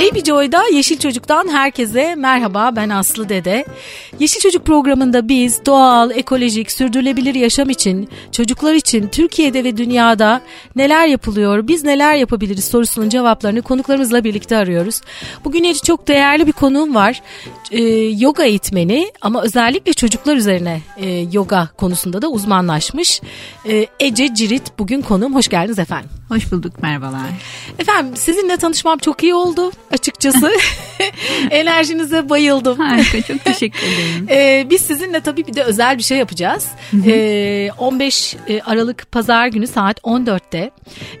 Baby Joy'da Yeşil Çocuk'tan herkese merhaba ben Aslı Dede. Yeşil Çocuk programında biz doğal, ekolojik, sürdürülebilir yaşam için, çocuklar için Türkiye'de ve dünyada neler yapılıyor, biz neler yapabiliriz sorusunun cevaplarını konuklarımızla birlikte arıyoruz. Bugün çok değerli bir konuğum var. Ee, yoga eğitmeni ama özellikle çocuklar üzerine e, yoga konusunda da uzmanlaşmış. Ee, Ece Cirit bugün konuğum. Hoş geldiniz efendim. Hoş bulduk merhabalar. Efendim sizinle tanışmam çok iyi oldu açıkçası. Enerjinize bayıldım. Harika çok teşekkür ederim. Ee, biz sizinle tabii bir de özel bir şey yapacağız. Ee, 15 Aralık Pazar günü saat 14'te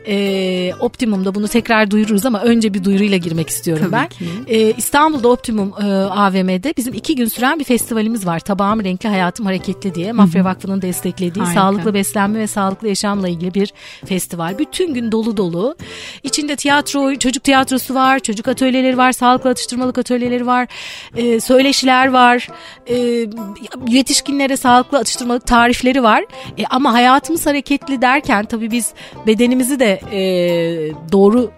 e, Optimum'da bunu tekrar duyururuz ama önce bir duyuruyla girmek istiyorum tabii ben. Ki. Ee, İstanbul'da Optimum e, AVM'de bizim iki gün süren bir festivalimiz var. Tabağım Renkli Hayatım Hareketli diye Mafya Vakfı'nın desteklediği Harika. sağlıklı beslenme ve sağlıklı yaşamla ilgili bir festival. Bütün gün dolu dolu. İçinde tiyatro, çocuk tiyatrosu var, çocuk atölyeleri var, sağlıklı atıştırmalık atölyeleri var, e, söyleşiler var, e, yetişkinlere sağlıklı atıştırmalık tarifleri var. E, ama hayatımız hareketli derken tabii biz bedenimizi de e, doğru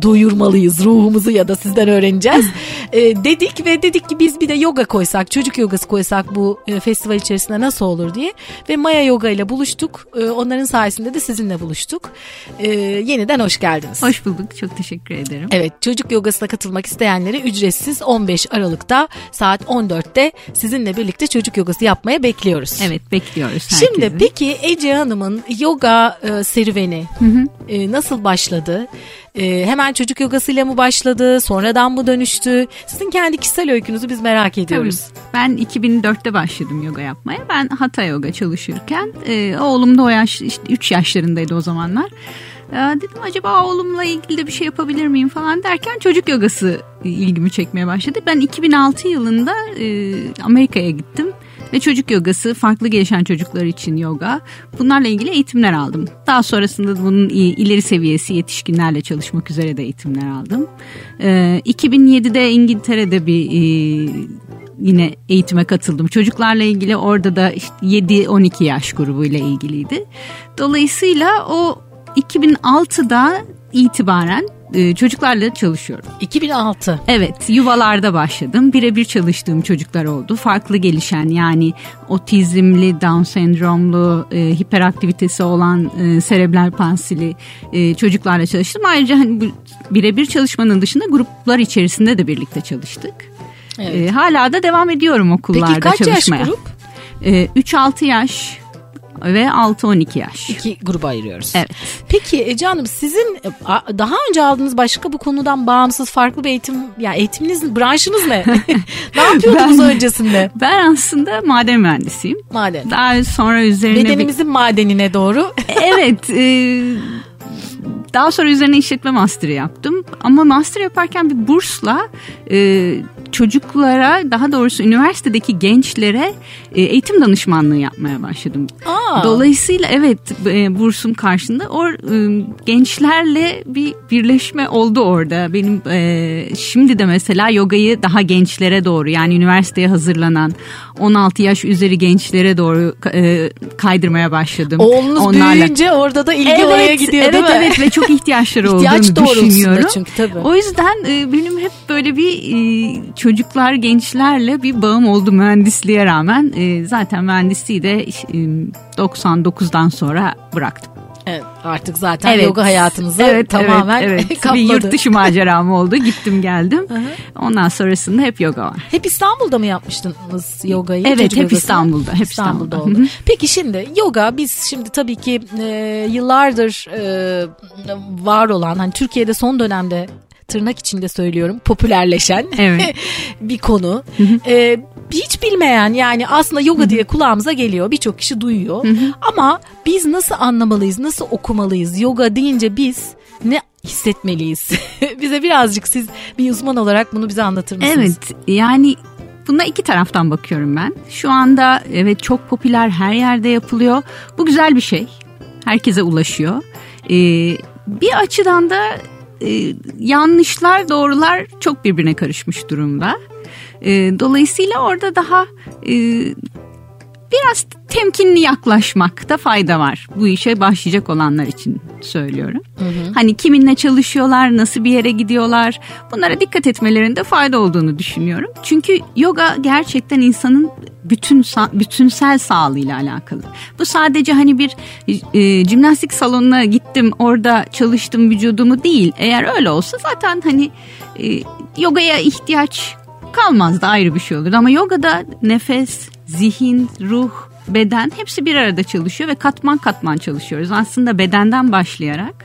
duyurmalıyız ruhumuzu ya da sizden öğreneceğiz e, dedik ve dedik ki biz bir de yoga koysak çocuk yogası koysak bu e, festival içerisinde nasıl olur diye ve Maya Yoga ile buluştuk e, onların sayesinde de sizinle buluştuk e, yeniden hoş geldiniz. Hoş bulduk çok teşekkür ederim. Evet çocuk yogasına katılmak isteyenleri ücretsiz 15 Aralık'ta saat 14'te sizinle birlikte çocuk yogası yapmaya bekliyoruz. Evet bekliyoruz herkesi. Şimdi peki Ece Hanım'ın yoga e, serüveni Hı hı. e, nasıl başladı? E, hemen çocuk yogasıyla mı başladı? Sonradan mı dönüştü? Sizin kendi kişisel öykünüzü biz merak ediyoruz. Ben 2004'te başladım yoga yapmaya. Ben Hatha yoga çalışırken e, oğlum da o yaş, işte 3 yaşlarındaydı o zamanlar. E, dedim acaba oğlumla ilgili de bir şey yapabilir miyim falan derken çocuk yogası ilgimi çekmeye başladı. Ben 2006 yılında e, Amerika'ya gittim ve çocuk yogası, farklı gelişen çocuklar için yoga. Bunlarla ilgili eğitimler aldım. Daha sonrasında bunun ileri seviyesi yetişkinlerle çalışmak üzere de eğitimler aldım. Ee, 2007'de İngiltere'de bir e, yine eğitime katıldım. Çocuklarla ilgili orada da işte 7-12 yaş grubuyla ilgiliydi. Dolayısıyla o 2006'da itibaren e, çocuklarla çalışıyorum. 2006. Evet yuvalarda başladım. Birebir çalıştığım çocuklar oldu. Farklı gelişen yani otizmli, Down sendromlu, e, hiperaktivitesi olan e, serebral palsili e, çocuklarla çalıştım. Ayrıca hani bu birebir çalışmanın dışında gruplar içerisinde de birlikte çalıştık. Evet. E, hala da devam ediyorum okullarda Peki kaç çalışmaya. yaş grup? E, 3-6 yaş ve 6-12 yaş. İki gruba ayırıyoruz. Evet. Peki Ece Hanım sizin e, daha önce aldığınız başka bu konudan bağımsız farklı bir eğitim, ya eğitiminiz, branşınız ne? ne yapıyordunuz Ben- öncesinde? Ben aslında maden mühendisiyim. Maden. Daha sonra üzerine bir- Bedenimizin madenine doğru. evet. e, daha sonra üzerine işletme master yaptım. Ama master yaparken bir bursla e, çocuklara daha doğrusu üniversitedeki gençlere e, eğitim danışmanlığı yapmaya başladım. Aa. Dolayısıyla evet e, bursum karşında o e, gençlerle bir birleşme oldu orada. Benim şimdi de mesela yogayı daha gençlere doğru yani üniversiteye hazırlanan 16 yaş üzeri gençlere doğru kaydırmaya başladım. Oğlunuz Onlarla- büyüyünce orada da ilgi oraya gidiyor evet, değil mi? Evet ve çok ihtiyaçları İhtiyaç olduğunu düşünüyorum. çünkü tabii. O yüzden benim hep böyle bir e, çocuklar gençlerle bir bağım oldu mühendisliğe rağmen. E, zaten mühendisliği de e, 99'dan sonra bıraktım. Evet, artık zaten Evet. yoga hayatınızı Evet, tamamen evet, evet. kapladı. Bir yurt dışı maceram oldu. Gittim geldim. Ondan sonrasında hep yoga var. Hep İstanbul'da mı yapmıştınız yogayı? Evet, çocuk hep yogasını? İstanbul'da, hep İstanbul'da İstanbul'da. oldu. Peki şimdi yoga biz şimdi tabii ki e, yıllardır e, var olan hani Türkiye'de son dönemde tırnak içinde söylüyorum popülerleşen Evet. bir konu. E, hiç bilmeyen yani aslında yoga diye kulağımıza geliyor. Birçok kişi duyuyor. Ama biz nasıl anlamalıyız, nasıl okumalıyız? Yoga deyince biz ne hissetmeliyiz? bize birazcık siz bir uzman olarak bunu bize anlatır mısınız? Evet yani buna iki taraftan bakıyorum ben. Şu anda evet çok popüler her yerde yapılıyor. Bu güzel bir şey. Herkese ulaşıyor. Ee, bir açıdan da e, yanlışlar doğrular çok birbirine karışmış durumda. Ee, dolayısıyla orada daha e, biraz temkinli yaklaşmakta fayda var. Bu işe başlayacak olanlar için söylüyorum. Hı hı. Hani kiminle çalışıyorlar, nasıl bir yere gidiyorlar bunlara dikkat etmelerinde fayda olduğunu düşünüyorum. Çünkü yoga gerçekten insanın bütün bütünsel sağlığıyla alakalı. Bu sadece hani bir e, jimnastik salonuna gittim orada çalıştım vücudumu değil. Eğer öyle olsa zaten hani e, yogaya ihtiyaç kalmaz da ayrı bir şey olur. Ama yogada nefes, zihin, ruh, beden hepsi bir arada çalışıyor ve katman katman çalışıyoruz. Aslında bedenden başlayarak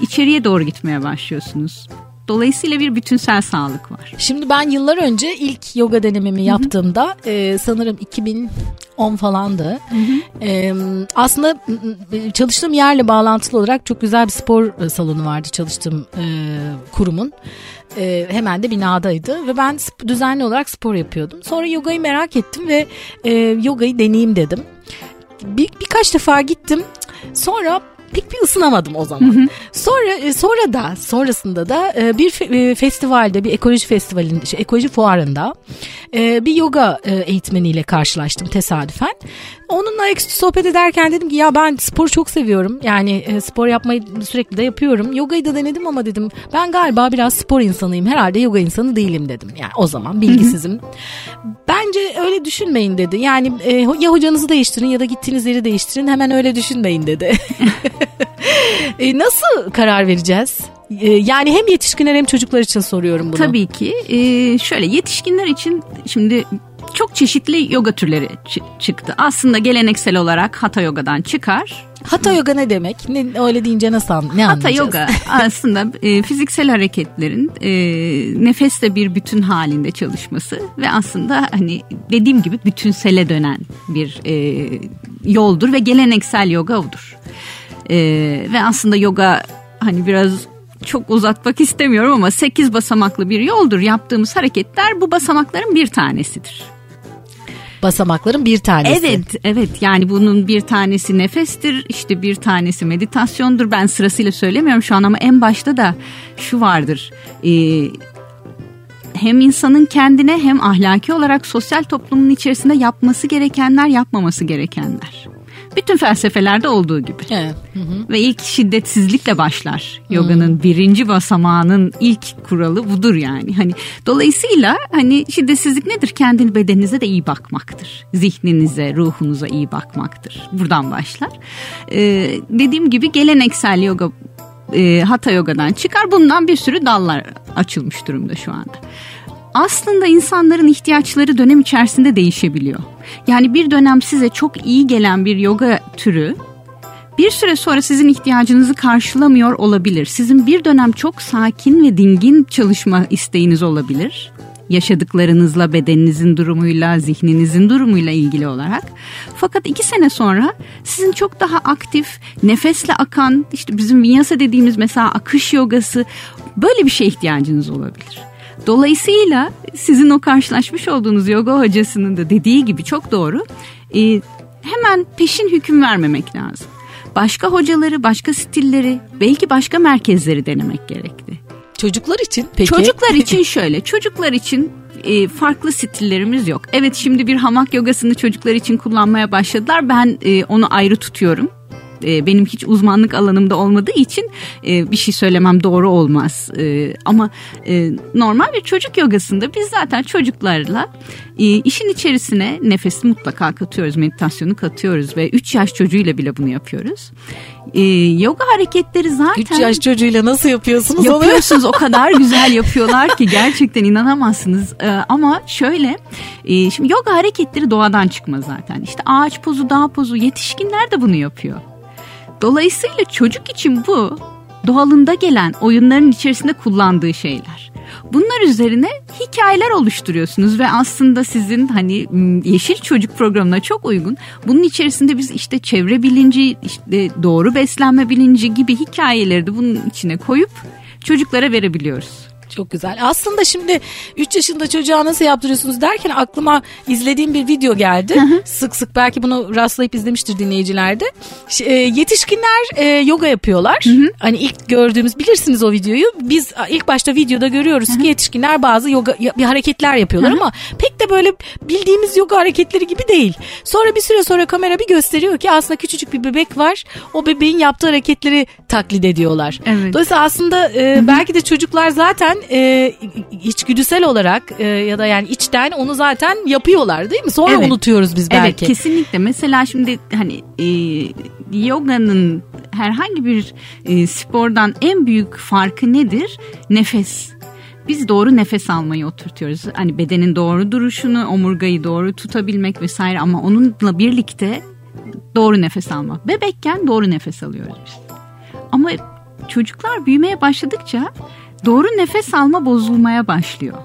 içeriye doğru gitmeye başlıyorsunuz. Dolayısıyla bir bütünsel sağlık var. Şimdi ben yıllar önce ilk yoga denememi yaptığımda e, sanırım 2010 falandı. Hı hı. E, aslında çalıştığım yerle bağlantılı olarak çok güzel bir spor salonu vardı çalıştığım e, kurumun. E, hemen de binadaydı ve ben düzenli olarak spor yapıyordum. Sonra yogayı merak ettim ve e, yogayı deneyeyim dedim. Bir, birkaç defa gittim. Sonra pek bir ısınamadım o zaman. Sonra e, sonra da sonrasında da e, bir e, festivalde bir ekoloji festivalinde şey, ekoloji fuarında bir yoga eğitmeniyle karşılaştım tesadüfen. Onunla ayaküstü sohbet ederken dedim ki ya ben spor çok seviyorum. Yani spor yapmayı sürekli de yapıyorum. Yogayı da denedim ama dedim ben galiba biraz spor insanıyım. Herhalde yoga insanı değilim dedim. Yani o zaman bilgisizim. Bence öyle düşünmeyin dedi. Yani ya hocanızı değiştirin ya da gittiğiniz yeri değiştirin. Hemen öyle düşünmeyin dedi. e, nasıl karar vereceğiz? E, yani hem yetişkinler hem çocuklar için soruyorum bunu. Tabii ki. E, şöyle yetişkinler için şimdi çok çeşitli yoga türleri çıktı. Aslında geleneksel olarak Hatha yogadan çıkar. Hatha yoga ne demek? Ne, öyle deyince nasıl an, ne Hatha yoga aslında e, fiziksel hareketlerin e, nefesle bir bütün halinde çalışması ve aslında hani dediğim gibi bütünsele dönen bir e, yoldur ve geleneksel yoga odur. E, ve aslında yoga hani biraz çok uzatmak istemiyorum ama 8 basamaklı bir yoldur. Yaptığımız hareketler bu basamakların bir tanesidir basamakların bir tanesi. Evet, evet. Yani bunun bir tanesi nefestir, işte bir tanesi meditasyondur. Ben sırasıyla söylemiyorum şu an ama en başta da şu vardır. Ee, hem insanın kendine hem ahlaki olarak sosyal toplumun içerisinde yapması gerekenler, yapmaması gerekenler. Bütün felsefelerde olduğu gibi. Evet. Hı hı. Ve ilk şiddetsizlikle başlar. Yoganın birinci basamağının ilk kuralı budur yani. Hani dolayısıyla hani şiddetsizlik nedir? Kendini bedeninize de iyi bakmaktır. Zihninize, ruhunuza iyi bakmaktır. Buradan başlar. Ee, dediğim gibi geleneksel yoga e, Hatha yogadan çıkar. Bundan bir sürü dallar açılmış durumda şu anda aslında insanların ihtiyaçları dönem içerisinde değişebiliyor. Yani bir dönem size çok iyi gelen bir yoga türü bir süre sonra sizin ihtiyacınızı karşılamıyor olabilir. Sizin bir dönem çok sakin ve dingin çalışma isteğiniz olabilir. Yaşadıklarınızla, bedeninizin durumuyla, zihninizin durumuyla ilgili olarak. Fakat iki sene sonra sizin çok daha aktif, nefesle akan, işte bizim vinyasa dediğimiz mesela akış yogası böyle bir şey ihtiyacınız olabilir. Dolayısıyla sizin o karşılaşmış olduğunuz yoga hocasının da dediği gibi çok doğru. E, hemen peşin hüküm vermemek lazım. Başka hocaları, başka stilleri, belki başka merkezleri denemek gerekti. Çocuklar için peki? Çocuklar için şöyle, çocuklar için e, farklı stillerimiz yok. Evet şimdi bir hamak yogasını çocuklar için kullanmaya başladılar. Ben e, onu ayrı tutuyorum e, benim hiç uzmanlık alanımda olmadığı için e, bir şey söylemem doğru olmaz. E, ama e, normal bir çocuk yogasında biz zaten çocuklarla e, işin içerisine nefesi mutlaka katıyoruz, meditasyonu katıyoruz ve 3 yaş çocuğuyla bile bunu yapıyoruz. E, yoga hareketleri zaten... 3 yaş çocuğuyla nasıl yapıyorsunuz? Yapıyorsunuz o kadar güzel yapıyorlar ki gerçekten inanamazsınız. E, ama şöyle e, şimdi yoga hareketleri doğadan çıkma zaten. İşte ağaç pozu, dağ pozu yetişkinler de bunu yapıyor. Dolayısıyla çocuk için bu doğalında gelen oyunların içerisinde kullandığı şeyler. Bunlar üzerine hikayeler oluşturuyorsunuz ve aslında sizin hani Yeşil Çocuk programına çok uygun. Bunun içerisinde biz işte çevre bilinci, işte doğru beslenme bilinci gibi hikayeleri de bunun içine koyup çocuklara verebiliyoruz. Çok güzel. Aslında şimdi 3 yaşında çocuğa nasıl yaptırıyorsunuz derken aklıma izlediğim bir video geldi. Sık sık belki bunu rastlayıp izlemiştir dinleyiciler de. Ş- e, yetişkinler e, yoga yapıyorlar. Hani ilk gördüğümüz bilirsiniz o videoyu. Biz ilk başta videoda görüyoruz ki yetişkinler bazı yoga bir hareketler yapıyorlar ama pek de böyle bildiğimiz yoga hareketleri gibi değil. Sonra bir süre sonra kamera bir gösteriyor ki aslında küçücük bir bebek var. O bebeğin yaptığı hareketleri taklit ediyorlar. Evet. Dolayısıyla aslında e, belki de çocuklar zaten e, içgüdüsel olarak e, ya da yani içten onu zaten yapıyorlar değil mi? Sonra Evet. unutuyoruz biz Evet belki. kesinlikle. Mesela şimdi hani e, yoganın herhangi bir e, spordan en büyük farkı nedir? Nefes. Biz doğru nefes almayı oturtuyoruz. Hani bedenin doğru duruşunu, omurgayı doğru tutabilmek vesaire ama onunla birlikte doğru nefes almak. Bebekken doğru nefes alıyoruz biz. Ama çocuklar büyümeye başladıkça doğru nefes alma bozulmaya başlıyor.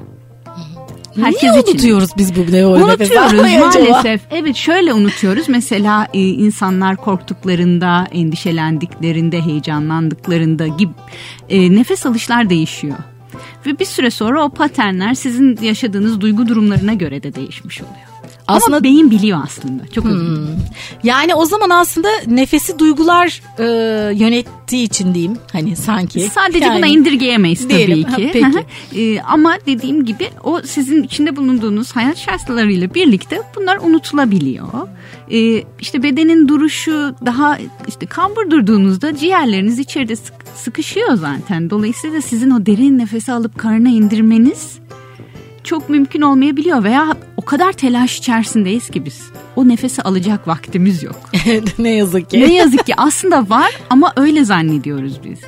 Niye unutuyoruz biz bu ne o Unutuyoruz maalesef. Evet şöyle unutuyoruz. Mesela e, insanlar korktuklarında, endişelendiklerinde, heyecanlandıklarında gibi e, nefes alışlar değişiyor. Ve bir süre sonra o paternler sizin yaşadığınız duygu durumlarına göre de değişmiş oluyor. Aslında- Ama beyin biliyor aslında. Çok özür Yani o zaman aslında nefesi duygular e, yönettiği için diyeyim. Hani sanki. Sadece Yani- buna indirgeyemeyiz Diyelim, tabii ha, ki. peki. Ee, ama dediğim gibi o sizin içinde bulunduğunuz hayat şartlarıyla birlikte bunlar unutulabiliyor. Ee, işte bedenin duruşu daha işte kambur durduğunuzda ciğerleriniz içeride sık- sıkışıyor zaten. Dolayısıyla sizin o derin nefesi alıp karına indirmeniz çok mümkün olmayabiliyor veya o kadar telaş içerisindeyiz ki biz. O nefesi alacak vaktimiz yok. ne yazık ki. Ne yazık ki aslında var ama öyle zannediyoruz biz.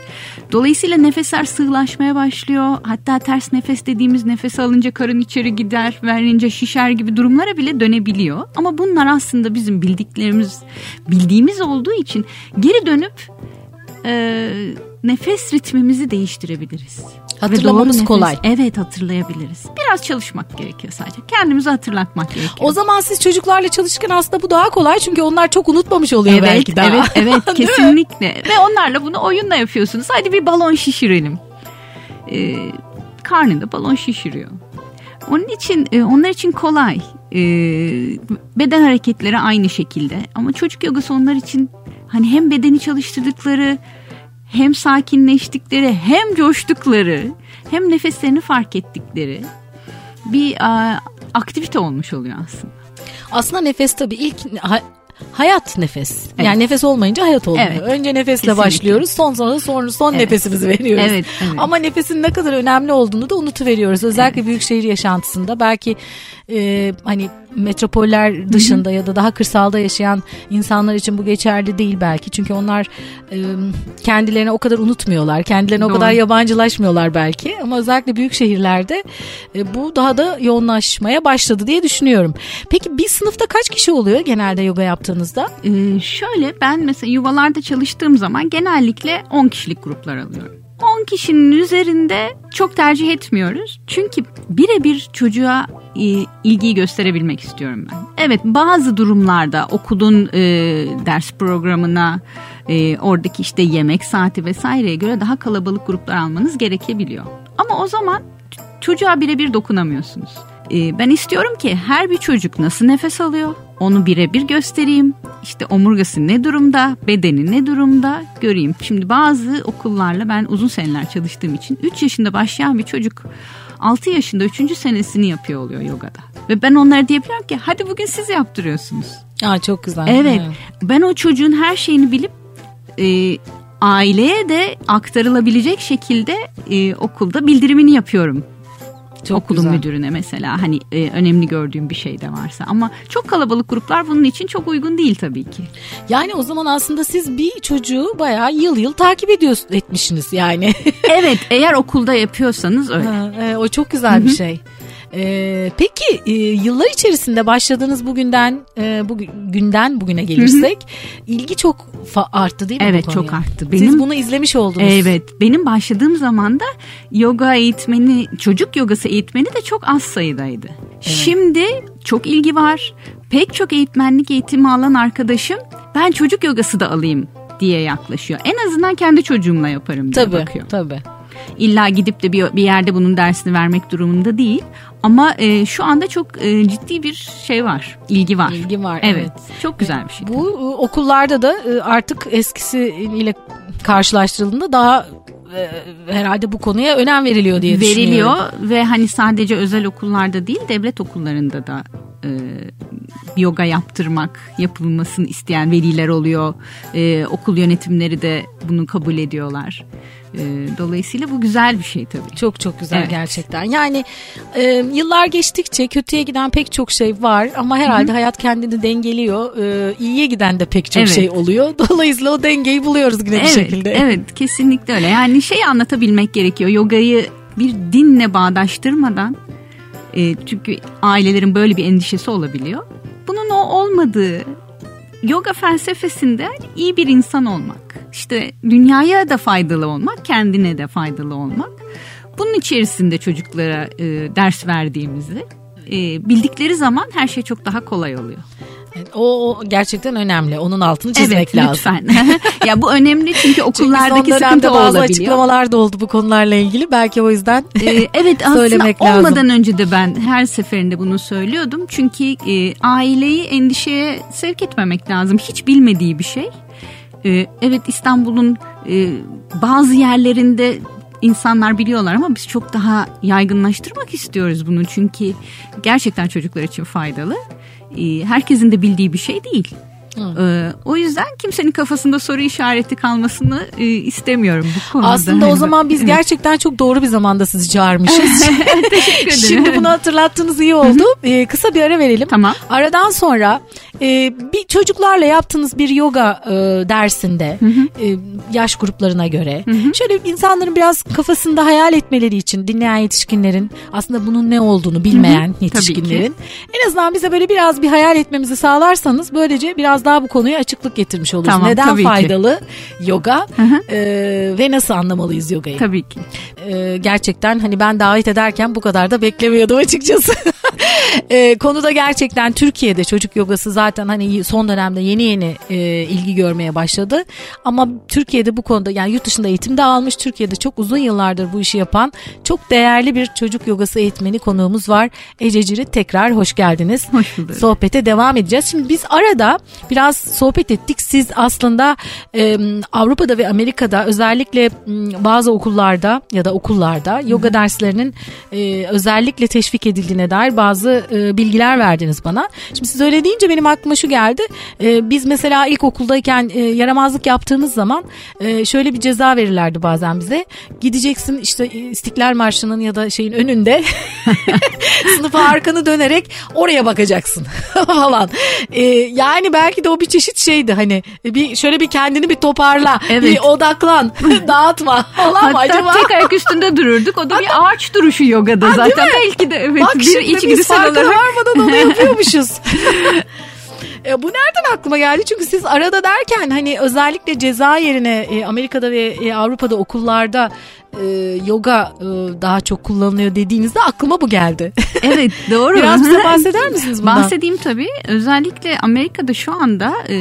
Dolayısıyla nefesler sığlaşmaya başlıyor. Hatta ters nefes dediğimiz nefes alınca karın içeri gider, verince şişer gibi durumlara bile dönebiliyor. Ama bunlar aslında bizim bildiklerimiz, bildiğimiz olduğu için geri dönüp e, nefes ritmimizi değiştirebiliriz. Ve Hatırlamamız nefes- kolay. Evet hatırlayabiliriz. Biraz çalışmak gerekiyor sadece. Kendimizi hatırlatmak gerekiyor. O zaman siz çocuklarla çalışırken aslında bu daha kolay çünkü onlar çok unutmamış oluyor Evet, belki daha. evet, evet kesinlikle. Ve onlarla bunu oyunla yapıyorsunuz. Hadi bir balon şişirelim. Ee, karnında balon şişiriyor. Onun için e, onlar için kolay. Ee, beden hareketleri aynı şekilde. Ama çocuk yogası onlar için hani hem bedeni çalıştırdıkları hem sakinleştikleri hem coştukları hem nefeslerini fark ettikleri bir a, aktivite olmuş oluyor aslında. Aslında nefes tabii ilk ha- hayat nefes. Evet. Yani nefes olmayınca hayat olmuyor. Evet. Önce nefesle Kesinlikle. başlıyoruz. Son sonra sonra son Evet. nefesimizi veriyoruz. Evet, evet. Ama nefesin ne kadar önemli olduğunu da unutuveriyoruz. Özellikle büyük şehir yaşantısında belki e, hani metropoller dışında ya da daha kırsalda yaşayan insanlar için bu geçerli değil belki. Çünkü onlar e, kendilerini o kadar unutmuyorlar. Kendilerine o Doğru. kadar yabancılaşmıyorlar belki. Ama özellikle büyük şehirlerde e, bu daha da yoğunlaşmaya başladı diye düşünüyorum. Peki bir sınıfta kaç kişi oluyor genelde yoga yaptığınızda? Ee, şöyle ben mesela yuvalarda çalıştığım zaman genellikle 10 kişilik gruplar alıyorum. 10 kişinin üzerinde çok tercih etmiyoruz. Çünkü birebir çocuğa e, ilgiyi gösterebilmek istiyorum ben. Evet bazı durumlarda okulun e, ders programına, e, oradaki işte yemek saati vesaireye göre daha kalabalık gruplar almanız gerekebiliyor. Ama o zaman çocuğa birebir dokunamıyorsunuz. E, ben istiyorum ki her bir çocuk nasıl nefes alıyor onu birebir göstereyim. İşte omurgası ne durumda, bedeni ne durumda göreyim. Şimdi bazı okullarla ben uzun seneler çalıştığım için 3 yaşında başlayan bir çocuk 6 yaşında 3. senesini yapıyor oluyor yogada. Ve ben onlara diyebiliyorum ki hadi bugün siz yaptırıyorsunuz. Aa, çok güzel. Evet ben o çocuğun her şeyini bilip e, aileye de aktarılabilecek şekilde e, okulda bildirimini yapıyorum. Çok okulun güzel. müdürüne mesela hani e, önemli gördüğüm bir şey de varsa ama çok kalabalık gruplar bunun için çok uygun değil tabii ki. Yani o zaman aslında siz bir çocuğu bayağı yıl yıl takip ediyorsunuz etmişsiniz yani. Evet eğer okulda yapıyorsanız öyle. Ha, e, o çok güzel bir şey. E, peki e, yıllar içerisinde başladığınız bugünden e, bu günden bugüne gelirsek ilgi çok arttı değil mi Evet çok arttı. Siz Benim bunu izlemiş oldunuz. Evet benim başladığım zaman da yoga eğitmeni çocuk yogası eğitmeni de çok az sayıdaydı. Şimdi çok ilgi var. Pek çok eğitmenlik eğitimi alan arkadaşım ben çocuk yogası da alayım diye yaklaşıyor. En azından kendi çocuğumla yaparım diye Tabii bakıyor. tabii. İlla gidip de bir, bir yerde bunun dersini vermek durumunda değil. Ama e, şu anda çok e, ciddi bir şey var, ilgi var. İlgi var. Evet, evet. çok güzel bir şey. Bu e, okullarda da e, artık eskisiyle karşılaştırıldığında daha e, herhalde bu konuya önem veriliyor diye Veriliyor düşünüyorum. ve hani sadece özel okullarda değil devlet okullarında da e, yoga yaptırmak yapılmasını isteyen veliler oluyor. E, okul yönetimleri de bunu kabul ediyorlar. E, dolayısıyla bu güzel bir şey tabii. Çok çok güzel Evet. gerçekten. Yani e, yıllar geçtikçe kötüye giden pek çok şey var ama herhalde hayat kendini dengeliyor. E, iyiye giden de pek çok Evet. şey oluyor. Dolayısıyla o dengeyi buluyoruz yine bir evet, şekilde. Evet kesinlikle öyle. Yani şey anlatabilmek gerekiyor. Yogayı bir dinle bağdaştırmadan e, çünkü ailelerin böyle bir endişesi olabiliyor. Bunun o olmadığı yoga felsefesinde iyi bir insan olmak, işte dünyaya da faydalı olmak, kendine de faydalı olmak. Bunun içerisinde çocuklara e, ders verdiğimizi e, bildikleri zaman her şey çok daha kolay oluyor. Evet, O, o gerçekten önemli. Onun altını çizmek evet lazım. lütfen. ya bu önemli çünkü Çünkü okullardaki son sıkıntı bazı olabiliyor. açıklamalar da oldu bu konularla ilgili. Belki o yüzden Ee, evet Söylemek lazım. olmadan önce de ben her seferinde bunu söylüyordum. Çünkü e, aileyi endişeye sevk etmemek lazım. Hiç bilmediği bir şey. Ee, evet İstanbul'un e, bazı yerlerinde insanlar biliyorlar ama biz çok daha yaygınlaştırmak istiyoruz bunu. Çünkü gerçekten çocuklar için faydalı. Ee, herkesin de bildiği bir şey değil. Ee, o yüzden kimsenin kafasında soru işareti kalmasını e, istemiyorum bu konuda. Aslında o zaman biz gerçekten çok doğru bir zamanda sizi çağırmışız. Teşekkür ederim. Şimdi bunu hatırlattığınız iyi oldu. Ee, kısa bir ara verelim. Tamam. Aradan sonra e, bir çocuklarla yaptığınız bir yoga e, dersinde e, yaş gruplarına göre şöyle insanların biraz kafasında hayal etmeleri için dinleyen yetişkinlerin aslında bunun ne olduğunu bilmeyen yetişkinlerin en azından bize böyle biraz bir hayal etmemizi sağlarsanız böylece biraz daha bu konuya açıklık getirmiş oluruz. Tamam, Neden tabii ki. faydalı yoga hı. e, ve nasıl anlamalıyız yogayı? Tabii ki. Ee, gerçekten hani ben davet ederken bu kadar da beklemiyordum açıkçası. Ee, konuda gerçekten Türkiye'de çocuk yogası zaten hani son dönemde yeni yeni e, ilgi görmeye başladı. Ama Türkiye'de bu konuda yani yurt dışında eğitim de almış Türkiye'de çok uzun yıllardır bu işi yapan çok değerli bir çocuk yogası eğitmeni konuğumuz var. Ece Cirit tekrar hoş geldiniz. Hoş bulduk. Sohbete devam edeceğiz. Şimdi biz arada biraz sohbet ettik. Siz aslında e, Avrupa'da ve Amerika'da özellikle m, bazı okullarda ya da okullarda yoga derslerinin e, özellikle teşvik edildiğine dair bazı e, bilgiler verdiniz bana. Şimdi siz öyle deyince benim aklıma şu geldi. E, biz mesela ilkokuldayken e, yaramazlık yaptığımız zaman e, şöyle bir ceza verirlerdi bazen bize. Gideceksin işte e, İstiklal Marşı'nın ya da şeyin önünde sınıfa arkanı dönerek oraya bakacaksın falan. E, yani belki de o bir çeşit şeydi hani bir şöyle bir kendini bir toparla, Evet. bir odaklan, dağıtma falan Hatta acaba? tek ayak üstünde dururduk. O da bir ağaç duruşu yogada zaten. Belki de evet. Bak bir içgüdüsel farkına olarak. varmadan onu yapıyormuşuz. E, bu nereden aklıma geldi? Çünkü siz arada derken hani özellikle ceza yerine e, Amerika'da ve e, Avrupa'da okullarda e, yoga e, daha çok kullanılıyor dediğinizde aklıma bu geldi. Evet doğru. Biraz bize bahseder misiniz bundan? Bahsedeyim tabii. Özellikle Amerika'da şu anda e,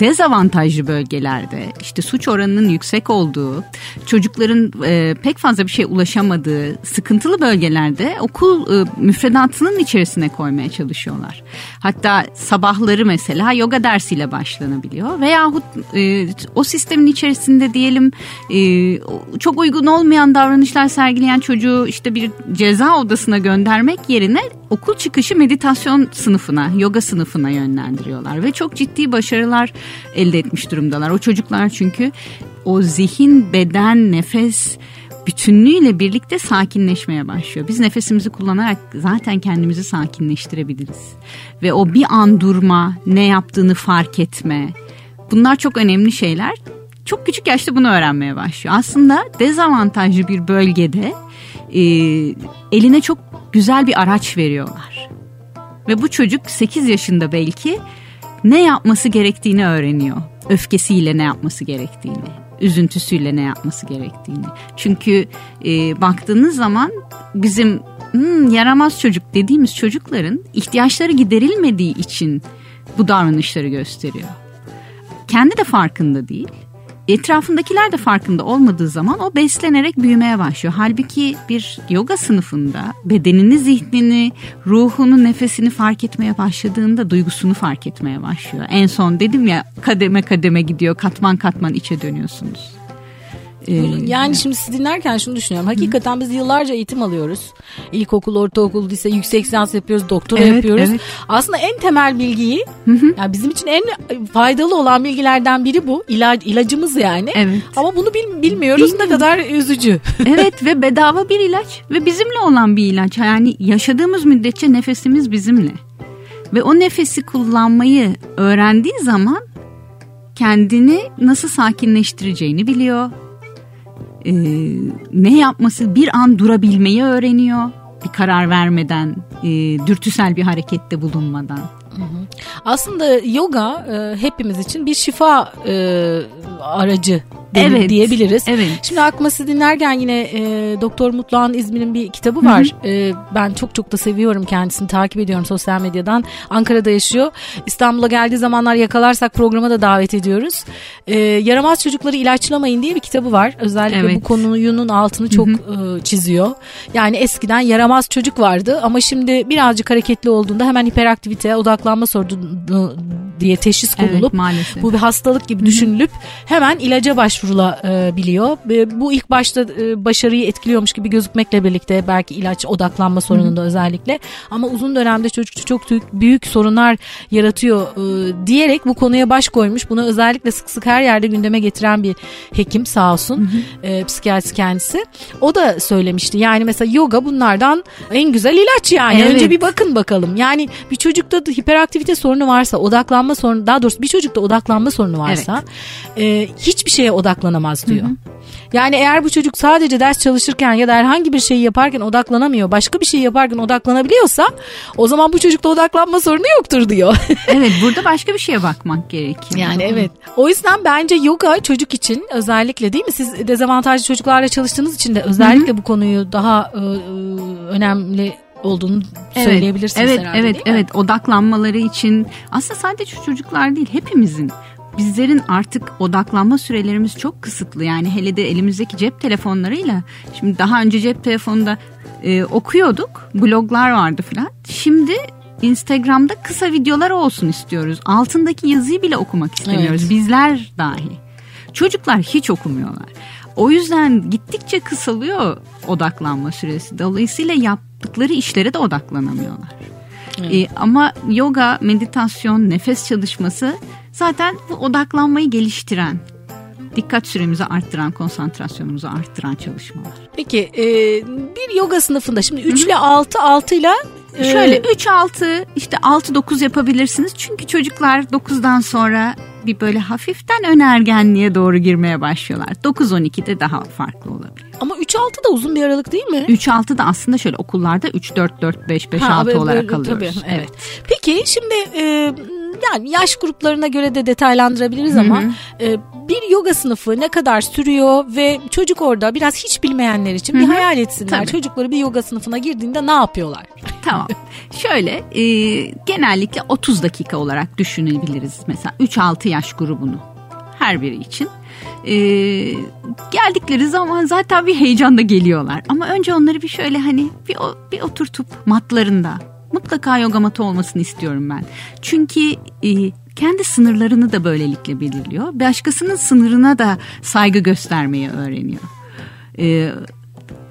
dezavantajlı bölgelerde işte suç oranının yüksek olduğu, çocukların e, pek fazla bir şey ulaşamadığı sıkıntılı bölgelerde okul e, müfredatının içerisine koymaya çalışıyorlar. Hatta sabahları mesela yoga dersiyle başlanabiliyor veyahut e, o sistemin içerisinde diyelim e, çok uygun olmayan davranışlar sergileyen çocuğu işte bir ceza odasına göndermek yerine okul çıkışı meditasyon sınıfına, yoga sınıfına yönlendiriyorlar ve çok ciddi başarılar elde etmiş durumdalar. O çocuklar çünkü o zihin, beden, nefes bütünlüğüyle birlikte sakinleşmeye başlıyor. Biz nefesimizi kullanarak zaten kendimizi sakinleştirebiliriz. Ve o bir an durma, ne yaptığını fark etme. Bunlar çok önemli şeyler. Çok küçük yaşta bunu öğrenmeye başlıyor. Aslında dezavantajlı bir bölgede e, eline çok güzel bir araç veriyorlar. Ve bu çocuk 8 yaşında belki ne yapması gerektiğini öğreniyor. Öfkesiyle ne yapması gerektiğini, üzüntüsüyle ne yapması gerektiğini. Çünkü e, baktığınız zaman bizim "Hmm, yaramaz çocuk dediğimiz çocukların ihtiyaçları giderilmediği için bu davranışları gösteriyor. Kendi de farkında değil. Etrafındakiler de farkında olmadığı zaman o beslenerek büyümeye başlıyor. Halbuki bir yoga sınıfında bedenini, zihnini, ruhunu, nefesini fark etmeye başladığında duygusunu fark etmeye başlıyor. En son dedim ya kademe kademe gidiyor, katman katman içe dönüyorsunuz. Ee, yani şimdi siz dinlerken şunu düşünüyorum. Hakikaten biz yıllarca eğitim alıyoruz. İlkokul, ortaokul, lise, yüksek lisans yapıyoruz, doktora Evet, yapıyoruz. evet. Aslında en temel bilgiyi, yani bizim için en faydalı olan bilgilerden biri bu. İlaç, ilacımız yani. Evet. Ama bunu bil- bilmiyoruz. Ne kadar üzücü. evet ve bedava bir ilaç ve bizimle olan bir ilaç. Yani yaşadığımız müddetçe nefesimiz bizimle. Ve o nefesi kullanmayı öğrendiği zaman kendini nasıl sakinleştireceğini biliyor. Ee, ne yapması bir an durabilmeyi öğreniyor. Bir karar vermeden, e, dürtüsel bir harekette bulunmadan. Aslında yoga e, hepimiz için bir şifa e, aracı de- Evet. diyebiliriz. Evet. Şimdi aklıma sizi dinlerken yine e, Doktor Mutluhan İzmir'in bir kitabı var. E, ben çok çok da seviyorum kendisini takip ediyorum sosyal medyadan. Ankara'da yaşıyor. İstanbul'a geldiği zamanlar yakalarsak programa da davet ediyoruz. E, Yaramaz Çocukları ilaçlamayın diye bir kitabı var. Özellikle Evet. bu konunun altını çok e, çiziyor. Yani eskiden yaramaz çocuk vardı ama şimdi birazcık hareketli olduğunda hemen hiperaktivite, odaklanma sorunu diye teşhis Evet konulup maalesef. bu bir hastalık gibi düşünülüp hemen ilaca başvurulabiliyor. E, Bu ilk başta e, başarıyı etkiliyormuş gibi gözükmekle birlikte belki ilaç odaklanma sorununda özellikle ama uzun dönemde çocuk çok büyük, büyük sorunlar yaratıyor e, diyerek bu konuya baş koymuş. Bunu özellikle sık sık her yerde gündeme getiren bir hekim sağ olsun e, psikiyatrist kendisi. O da söylemişti yani mesela yoga bunlardan en güzel ilaç yani. Evet. Önce bir bakın bakalım. Yani bir çocukta da hiperaktivite sorunu varsa, odaklanma sorunu, daha doğrusu bir çocukta odaklanma sorunu varsa e, hiçbir şeye odaklanamaz diyor. Yani eğer bu çocuk sadece ders çalışırken ya da herhangi bir şeyi yaparken odaklanamıyor, başka bir şey yaparken odaklanabiliyorsa o zaman bu çocukta odaklanma sorunu yoktur diyor. evet burada başka bir şeye bakmak gerekiyor. Yani evet. O yüzden bence yoga çocuk için özellikle değil mi? Siz dezavantajlı çocuklarla çalıştığınız için de özellikle bu konuyu daha e, önemli olduğunu söyleyebilirsiniz evet, herhalde Evet, evet. Odaklanmaları için aslında sadece çocuklar değil, hepimizin bizlerin artık odaklanma sürelerimiz çok kısıtlı. Yani hele de elimizdeki cep telefonlarıyla şimdi daha önce cep telefonunda e, okuyorduk, bloglar vardı falan. Şimdi Instagram'da kısa videolar olsun istiyoruz. Altındaki yazıyı bile okumak istemiyoruz. Evet. Bizler dahi. Çocuklar hiç okumuyorlar. O yüzden gittikçe kısalıyor odaklanma süresi. Dolayısıyla yaptıkları işlere de odaklanamıyorlar. Ee, ama yoga, meditasyon, nefes çalışması zaten bu odaklanmayı geliştiren, dikkat süremizi arttıran, konsantrasyonumuzu arttıran çalışmalar. Peki e, bir yoga sınıfında şimdi 3 ile 6, 6 ile Şöyle 3-6 işte 6-9 yapabilirsiniz. Çünkü çocuklar 9'dan sonra bir böyle hafiften önergenliğe doğru girmeye başlıyorlar. 9-12'de daha farklı olabilir. ama 3 6 da uzun bir aralık değil mi? 3-6 da aslında şöyle okullarda 3-4-4-5-5-6 Ha, böyle- olarak böyle- alıyoruz. tabii, evet. Peki şimdi e, yani yaş gruplarına göre de detaylandırabiliriz ama e, bir yoga sınıfı ne kadar sürüyor ve çocuk orada biraz hiç bilmeyenler için bir hayal etsinler. Tabii. Çocukları bir yoga sınıfına girdiğinde ne yapıyorlar? Tamam. Şöyle e, genellikle 30 dakika olarak düşünebiliriz. Mesela 3-6 yaş grubunu her biri için. E, geldikleri zaman zaten bir heyecanla geliyorlar. Ama önce onları bir şöyle hani bir, bir oturtup matlarında mutlaka yoga matı olmasını istiyorum ben. Çünkü e, kendi sınırlarını da böylelikle belirliyor. Başkasının sınırına da saygı göstermeyi öğreniyor. E,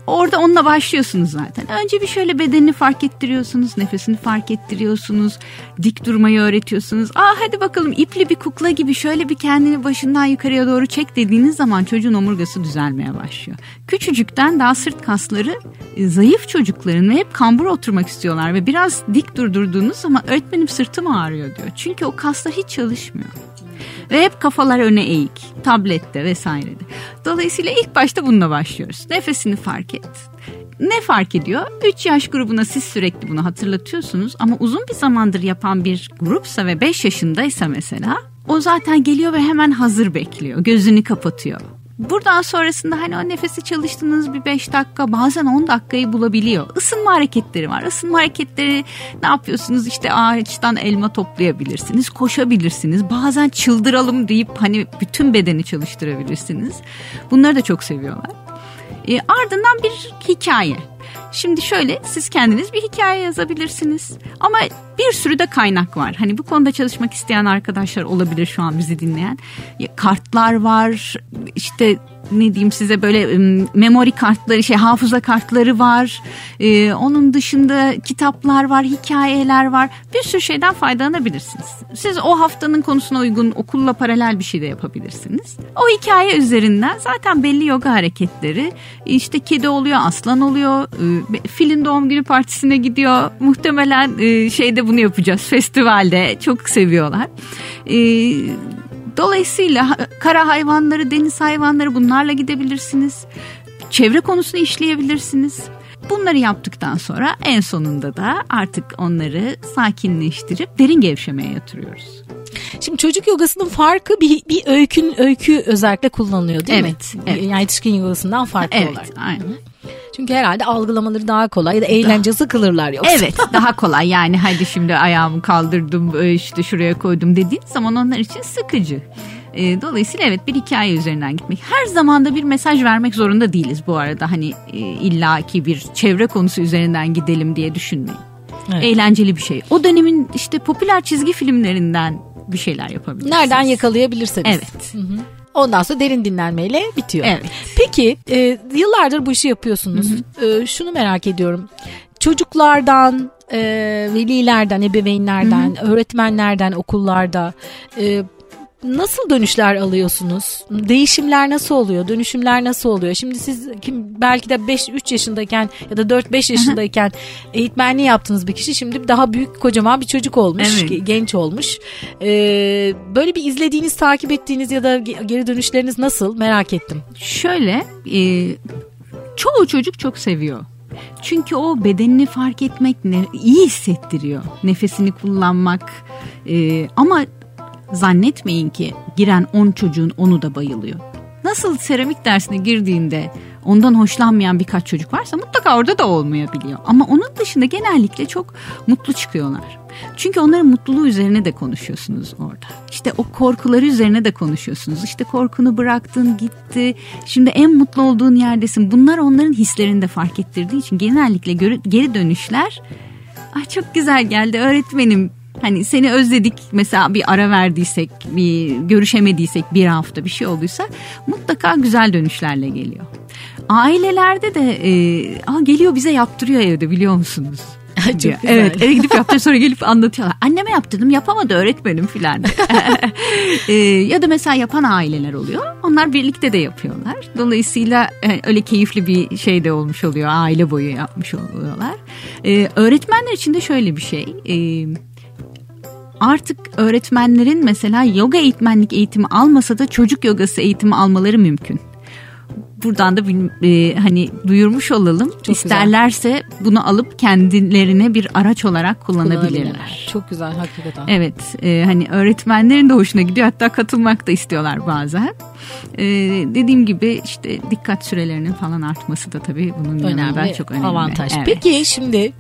Orada onunla başlıyorsunuz zaten. Önce bir şöyle bedenini fark ettiriyorsunuz, nefesini fark ettiriyorsunuz, dik durmayı öğretiyorsunuz. Aa hadi bakalım ipli bir kukla gibi şöyle bir kendini başından yukarıya doğru çek dediğiniz zaman çocuğun omurgası düzelmeye başlıyor. Küçücükten daha sırt kasları e, zayıf çocukların ve hep kambur oturmak istiyorlar ve biraz dik durdurduğunuz zaman öğretmenim sırtım ağrıyor diyor. Çünkü o kaslar hiç çalışmıyor. Ve hep kafalar öne eğik. Tablette vesairede. Dolayısıyla ilk başta bununla başlıyoruz. Nefesini fark et. Ne fark ediyor? 3 yaş grubuna siz sürekli bunu hatırlatıyorsunuz ama uzun bir zamandır yapan bir grupsa ve 5 yaşındaysa mesela o zaten geliyor ve hemen hazır bekliyor. Gözünü kapatıyor. Buradan sonrasında hani o nefesi çalıştığınız bir 5 dakika bazen 10 dakikayı bulabiliyor. Isınma hareketleri var. Isınma hareketleri ne yapıyorsunuz? İşte ağaçtan elma toplayabilirsiniz, koşabilirsiniz. Bazen çıldıralım deyip hani bütün bedeni çalıştırabilirsiniz. Bunları da çok seviyorlar. E, ardından bir hikaye. Şimdi şöyle siz kendiniz bir hikaye yazabilirsiniz. Ama bir sürü de kaynak var. Hani bu konuda çalışmak isteyen arkadaşlar olabilir şu an bizi dinleyen. Kartlar var. işte ne diyeyim size böyle memori kartları şey hafıza kartları var. Ee, onun dışında kitaplar var, hikayeler var. Bir sürü şeyden faydalanabilirsiniz. Siz o haftanın konusuna uygun okulla paralel bir şey de yapabilirsiniz. O hikaye üzerinden zaten belli yoga hareketleri işte kedi oluyor, aslan oluyor, e, filin doğum günü partisine gidiyor. Muhtemelen e, şeyde bunu yapacağız festivalde. Çok seviyorlar. E, Dolayısıyla kara hayvanları, deniz hayvanları bunlarla gidebilirsiniz. Çevre konusunu işleyebilirsiniz. Bunları yaptıktan sonra en sonunda da artık onları sakinleştirip derin gevşemeye yatırıyoruz. Şimdi çocuk yogasının farkı bir, bir öykün öykü özellikle kullanılıyor değil evet, mi? Evet. Yani yetişkin yogasından farklı evet, olarak. Aynen. Çünkü herhalde algılamaları daha kolay ya da eğlence sıkılırlar yoksa. Evet daha kolay yani hadi şimdi ayağımı kaldırdım işte şuraya koydum dediğin zaman onlar için sıkıcı. E, dolayısıyla evet bir hikaye üzerinden gitmek. Her zamanda bir mesaj vermek zorunda değiliz bu arada. Hani e, illaki bir çevre konusu üzerinden gidelim diye düşünmeyin. Evet. Eğlenceli bir şey. O dönemin işte popüler çizgi filmlerinden bir şeyler yapabilirsiniz. Nereden yakalayabilirseniz. Evet. Hı hı. Ondan sonra derin dinlenmeyle bitiyor. Evet. Peki e, yıllardır bu işi yapıyorsunuz. Hı hı. E, şunu merak ediyorum. Çocuklardan, e, velilerden, ebeveynlerden, hı hı. öğretmenlerden, okullarda e, nasıl dönüşler alıyorsunuz? Değişimler nasıl oluyor? Dönüşümler nasıl oluyor? Şimdi siz kim belki de 5 3 yaşındayken ya da 4 5 yaşındayken eğitmenliği yaptığınız bir kişi şimdi daha büyük kocaman bir çocuk olmuş, evet. genç olmuş. Ee, böyle bir izlediğiniz, takip ettiğiniz ya da geri dönüşleriniz nasıl? Merak ettim. Şöyle, e, çoğu çocuk çok seviyor. Çünkü o bedenini fark etmek ne, iyi hissettiriyor. Nefesini kullanmak. E, ama Zannetmeyin ki giren 10 çocuğun onu da bayılıyor. Nasıl seramik dersine girdiğinde ondan hoşlanmayan birkaç çocuk varsa mutlaka orada da olmayabiliyor. Ama onun dışında genellikle çok mutlu çıkıyorlar. Çünkü onların mutluluğu üzerine de konuşuyorsunuz orada. İşte o korkuları üzerine de konuşuyorsunuz. İşte korkunu bıraktın gitti. Şimdi en mutlu olduğun yerdesin. Bunlar onların hislerini de fark ettirdiği için genellikle geri dönüşler Ay çok güzel geldi öğretmenim Hani seni özledik mesela bir ara verdiysek, bir görüşemediysek bir hafta bir şey olduysa mutlaka güzel dönüşlerle geliyor. Ailelerde de e, Aa, geliyor bize yaptırıyor evde biliyor musunuz? Çok güzel. Evet eve gidip yaptırıyor sonra gelip anlatıyorlar. Anneme yaptırdım yapamadı öğretmenim filan. e, ya da mesela yapan aileler oluyor. Onlar birlikte de yapıyorlar. Dolayısıyla e, öyle keyifli bir şey de olmuş oluyor. Aile boyu yapmış oluyorlar. E, öğretmenler için de şöyle bir şey. E, artık öğretmenlerin mesela yoga eğitmenlik eğitimi almasa da çocuk yogası eğitimi almaları mümkün. Buradan da e, hani duyurmuş olalım. Çok İsterlerse güzel. bunu alıp kendilerine bir araç olarak kullanabilirler. Çok güzel hakikaten. Evet e, hani öğretmenlerin de hoşuna gidiyor hatta katılmak da istiyorlar bazen. E, dediğim gibi işte dikkat sürelerinin falan artması da tabii bunun önemli, yanında çok önemli. Avantaj. Evet. Peki şimdi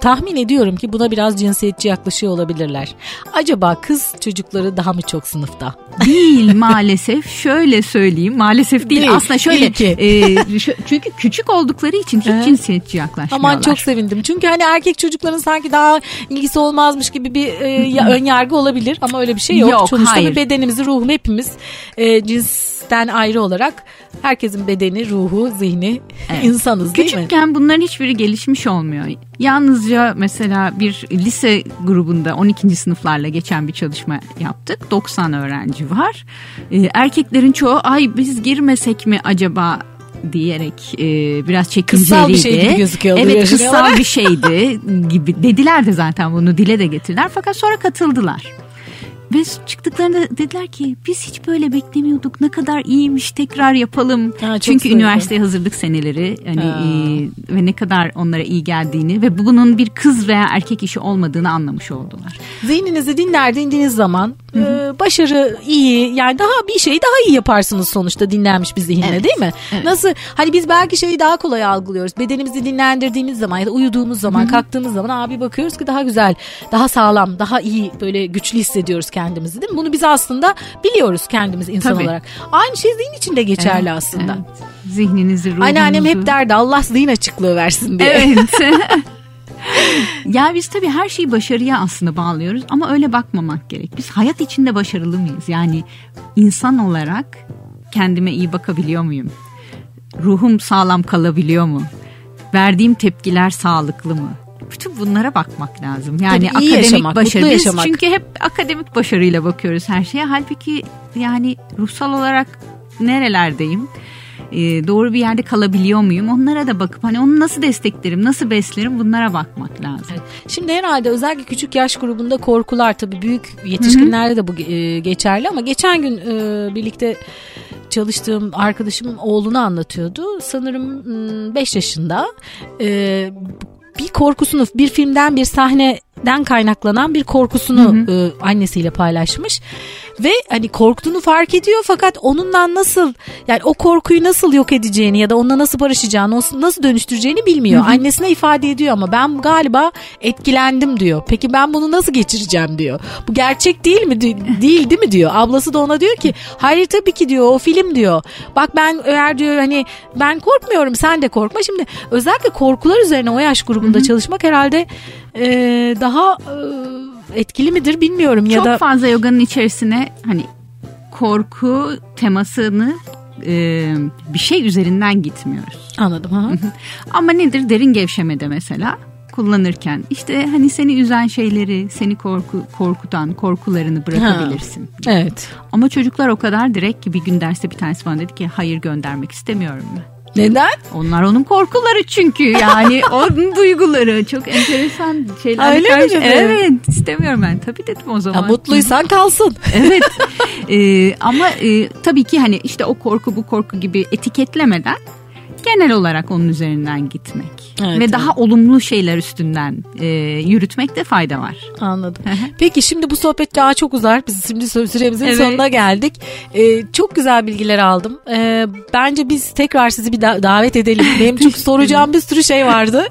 tahmin ediyorum ki buna biraz cinsiyetçi yaklaşıyor olabilirler. Acaba kız çocukları daha mı çok sınıfta? Değil maalesef. Şöyle söyleyeyim maalesef değil. değil. Aslında şöyle e, çünkü küçük oldukları için hiç cinsiyetçi yaklaşmıyorlar. Aman çok sevindim. Çünkü hani erkek çocukların sanki daha ilgisi olmazmış gibi bir e, ön yargı olabilir ama öyle bir şey yok. yok Sonuçta hayır. bedenimizi, ruhum hepimiz e, cinsten ayrı olarak herkesin bedeni, ruhu, zihni evet. insanız değil Küçükken mi? Küçükken bunların hiçbiri gelişmiş olmuyor. Yalnızca mesela bir lise grubunda 12. sınıflarla geçen bir çalışma yaptık. 90 öğrenci var. Ee, erkeklerin çoğu ay biz girmesek mi acaba diyerek e, biraz çekinceliydi. Kıssal bir şey gibi gözüküyordu. Evet kıssal bir şeydi gibi dediler de zaten bunu dile de getirdiler fakat sonra katıldılar. Ve çıktıklarında dediler ki biz hiç böyle beklemiyorduk. Ne kadar iyiymiş tekrar yapalım. Ha, Çünkü sevdim. üniversiteye hazırlık seneleri hani Ha. e, ve ne kadar onlara iyi geldiğini ve bunun bir kız veya erkek işi olmadığını anlamış oldular. Zihninizi dinler dindiğiniz zaman e, başarı iyi yani daha bir şeyi daha iyi yaparsınız sonuçta dinlenmiş bir zihinle Evet, değil mi? evet. Nasıl hani biz belki şeyi daha kolay algılıyoruz. Bedenimizi dinlendirdiğimiz zaman ya da uyuduğumuz zaman kalktığımız zaman abi bakıyoruz ki daha güzel, daha sağlam, daha iyi böyle güçlü hissediyoruz kendimizi değil mi? Bunu biz aslında biliyoruz kendimiz insan Tabii. olarak. Aynı şey zihin için de geçerli Evet, aslında. evet. Zihninizi, ruhunuzu. Anneannem hep derdi Allah zihin açıklığı versin diye. Evet. ya biz tabii her şeyi başarıya aslında bağlıyoruz ama öyle bakmamak gerek. Biz hayat içinde başarılı mıyız? Yani insan olarak kendime iyi bakabiliyor muyum? Ruhum sağlam kalabiliyor mu? Verdiğim tepkiler sağlıklı mı? Bütün bunlara bakmak lazım. Yani Tabii iyi akademik yaşamak, başarı. Biz yaşamak. çünkü hep akademik başarıyla bakıyoruz her şeye. Halbuki yani ruhsal olarak nerelerdeyim? Ee, doğru bir yerde kalabiliyor muyum? Onlara da bakıp hani onu nasıl desteklerim, nasıl beslerim bunlara bakmak lazım. Şimdi herhalde özellikle küçük yaş grubunda korkular tabii büyük yetişkinlerde de bu e, geçerli ama geçen gün e, birlikte çalıştığım arkadaşım oğlunu anlatıyordu. Sanırım 5 yaşında e, bir korkusunu bir filmden bir sahneden kaynaklanan bir korkusunu e, annesiyle paylaşmış ve hani korktuğunu fark ediyor fakat onunla nasıl yani o korkuyu nasıl yok edeceğini ya da onunla nasıl barışacağını nasıl, dönüştüreceğini bilmiyor. Annesine ifade ediyor ama ben galiba etkilendim diyor. Peki ben bunu nasıl geçireceğim diyor. Bu gerçek değil mi? Değil değil mi diyor. Ablası da ona diyor ki hayır tabii ki diyor o film diyor. Bak ben eğer diyor hani ben korkmuyorum sen de korkma. Şimdi özellikle korkular üzerine o yaş grubunda çalışmak herhalde e, daha e, etkili midir bilmiyorum ya Çok da fazla yoganın içerisine hani korku temasını e, bir şey üzerinden gitmiyoruz. anladım ha. Ama nedir derin gevşemede mesela kullanırken işte hani seni üzen şeyleri, seni korku korkutan korkularını bırakabilirsin. evet. Ama çocuklar o kadar direkt ki bir gün derste bir tanesi bana dedi ki hayır göndermek istemiyorum ben. Neden? Onlar onun korkuları çünkü yani onun duyguları çok enteresan şeyler. Öyle mi karşı- dedi? Evet istemiyorum ben tabii dedim o Ya zaman. mutluysan kalsın. evet Ee, ama e, tabii ki hani işte o korku bu korku gibi etiketlemeden genel olarak onun üzerinden gitmek Evet, ve evet. daha olumlu şeyler üstünden e, yürütmekte fayda var. Anladım. Peki şimdi bu sohbet daha çok uzar. Biz şimdi sü- süremizin Evet. sonuna geldik. Ee, çok güzel bilgiler aldım. Ee, bence biz tekrar sizi bir da- davet edelim. Benim çünkü soracağım bir sürü şey vardı.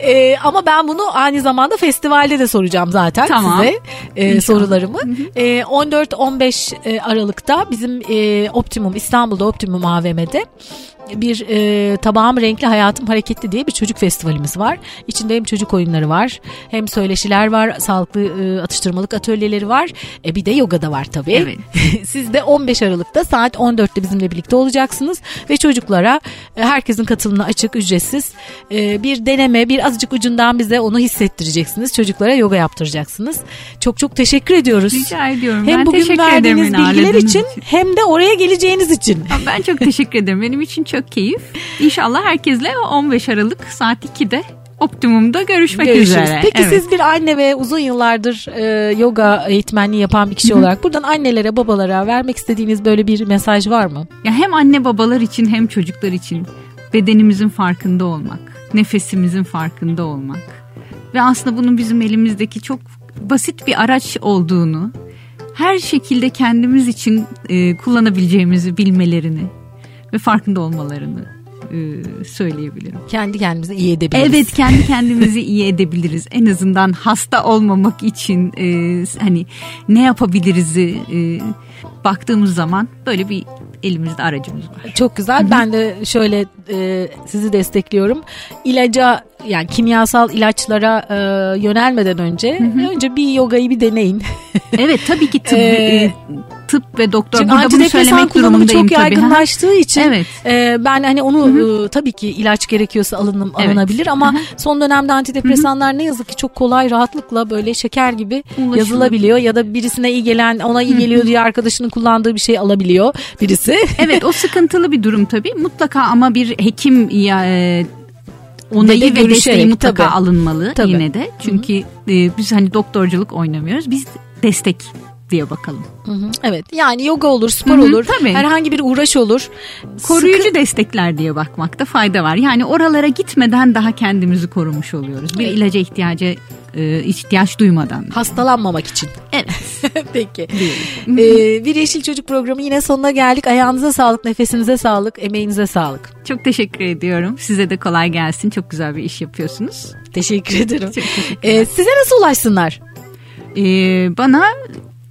Ee, ama ben bunu aynı zamanda festivalde de soracağım zaten Tamam. size e, İnşallah. sorularımı. Ee, 14-15 e, Aralık'ta bizim e, Optimum İstanbul'da Optimum AVM'de bir e, Tabağım Renkli Hayatım Hareketli diye bir çocuk festivalimiz var. İçinde hem çocuk oyunları var hem söyleşiler var, sağlıklı e, atıştırmalık atölyeleri var. E, bir de yoga da var tabii. Evet. Siz de 15 Aralık'ta saat 14'te bizimle birlikte olacaksınız ve çocuklara e, herkesin katılımına açık, ücretsiz e, bir deneme, bir azıcık ucundan bize onu hissettireceksiniz. Çocuklara yoga yaptıracaksınız. Çok çok teşekkür ediyoruz. Rica ediyorum. Hem ben bugün teşekkür verdiğiniz bilgiler ağırladığınız için hem de oraya geleceğiniz için. Ben çok teşekkür ederim. Benim için çok keyif. İnşallah herkesle 15 Aralık saat 2'de Optimum'da görüşmek Görüşürüz. üzere. Peki Evet. siz bir anne ve uzun yıllardır e, yoga eğitmenliği yapan bir kişi olarak buradan annelere, babalara vermek istediğiniz böyle bir mesaj var mı? Ya hem anne babalar için hem çocuklar için bedenimizin farkında olmak, nefesimizin farkında olmak ve aslında bunun bizim elimizdeki çok basit bir araç olduğunu, her şekilde kendimiz için e, kullanabileceğimizi bilmelerini ve farkında olmalarını e, söyleyebilirim. Kendi kendimizi iyi edebiliriz. Evet kendi kendimizi iyi edebiliriz. En azından hasta olmamak için e, hani ne yapabiliriz e, baktığımız zaman böyle bir elimizde aracımız var. Çok güzel. Ben de şöyle e, sizi destekliyorum. İlaca yani kimyasal ilaçlara e, yönelmeden önce önce bir yogayı bir deneyin. Evet tabii ki tıp, Ee, e, tıp ve doktor Çünkü burada bunu söylemek durumundayım çok tabii. yaygınlaştığı için Evet. e, ben hani onu e, tabii ki ilaç gerekiyorsa alınım, Evet. alınabilir ama son dönemde antidepresanlar ne yazık ki çok kolay rahatlıkla böyle şeker gibi Ulaşılabiliyor. yazılabiliyor ya da birisine iyi gelen ona iyi geliyor diye arkadaşının kullandığı bir şey alabiliyor birisi. Evet o sıkıntılı bir durum tabii. Mutlaka ama bir hekim ya e, onayı De- ve desteği mutlaka tabii. alınmalı Tabii. yine de. Çünkü e, biz hani doktorculuk oynamıyoruz. Biz destek diye bakalım. Hı hı, Evet yani yoga olur, spor olur, tabii. herhangi bir uğraş olur. Koruyucu Sıkı- destekler diye bakmakta fayda var. Yani oralara gitmeden daha kendimizi korumuş oluyoruz. Bir ilaca ihtiyacı e, ihtiyaç duymadan. hastalanmamak için. Evet. Peki. Ee, bir Yeşil Çocuk programı yine sonuna geldik. Ayağınıza sağlık, nefesinize sağlık, emeğinize sağlık. Çok teşekkür ediyorum. Size de kolay gelsin. Çok güzel bir iş yapıyorsunuz. Teşekkür ederim. Ee, size nasıl ulaşsınlar? Ee, bana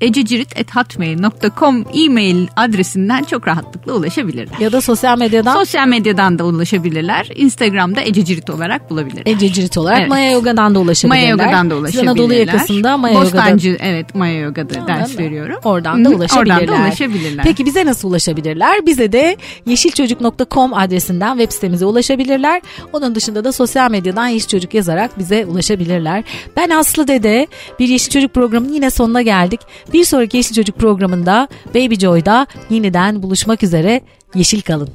ececirit.hotmail.com e-mail adresinden çok rahatlıkla ulaşabilirler. Ya da sosyal medyadan Sosyal medyadan da ulaşabilirler. Instagram'da Ececirit olarak bulabilirler. Ece Cirit olarak Evet. Maya Yoga'dan da ulaşabilirler. Maya Yoga'dan da ulaşabilirler. Anadolu yakasında Maya Yoga'da Bostancı evet Maya Yoga'da ders Anladım. veriyorum. Oradan da ulaşabilirler. Oradan da ulaşabilirler. Peki bize nasıl ulaşabilirler? Bize de yeşilçocuk.com adresinden web sitemize ulaşabilirler. Onun dışında da sosyal medyadan Yeşil Çocuk yazarak bize ulaşabilirler. Ben Aslı Dede. Bir Yeşil Çocuk programının yine sonuna geldik. Bir sonraki Yeşil Çocuk programında Baby Joy'da yeniden buluşmak üzere. Yeşil kalın.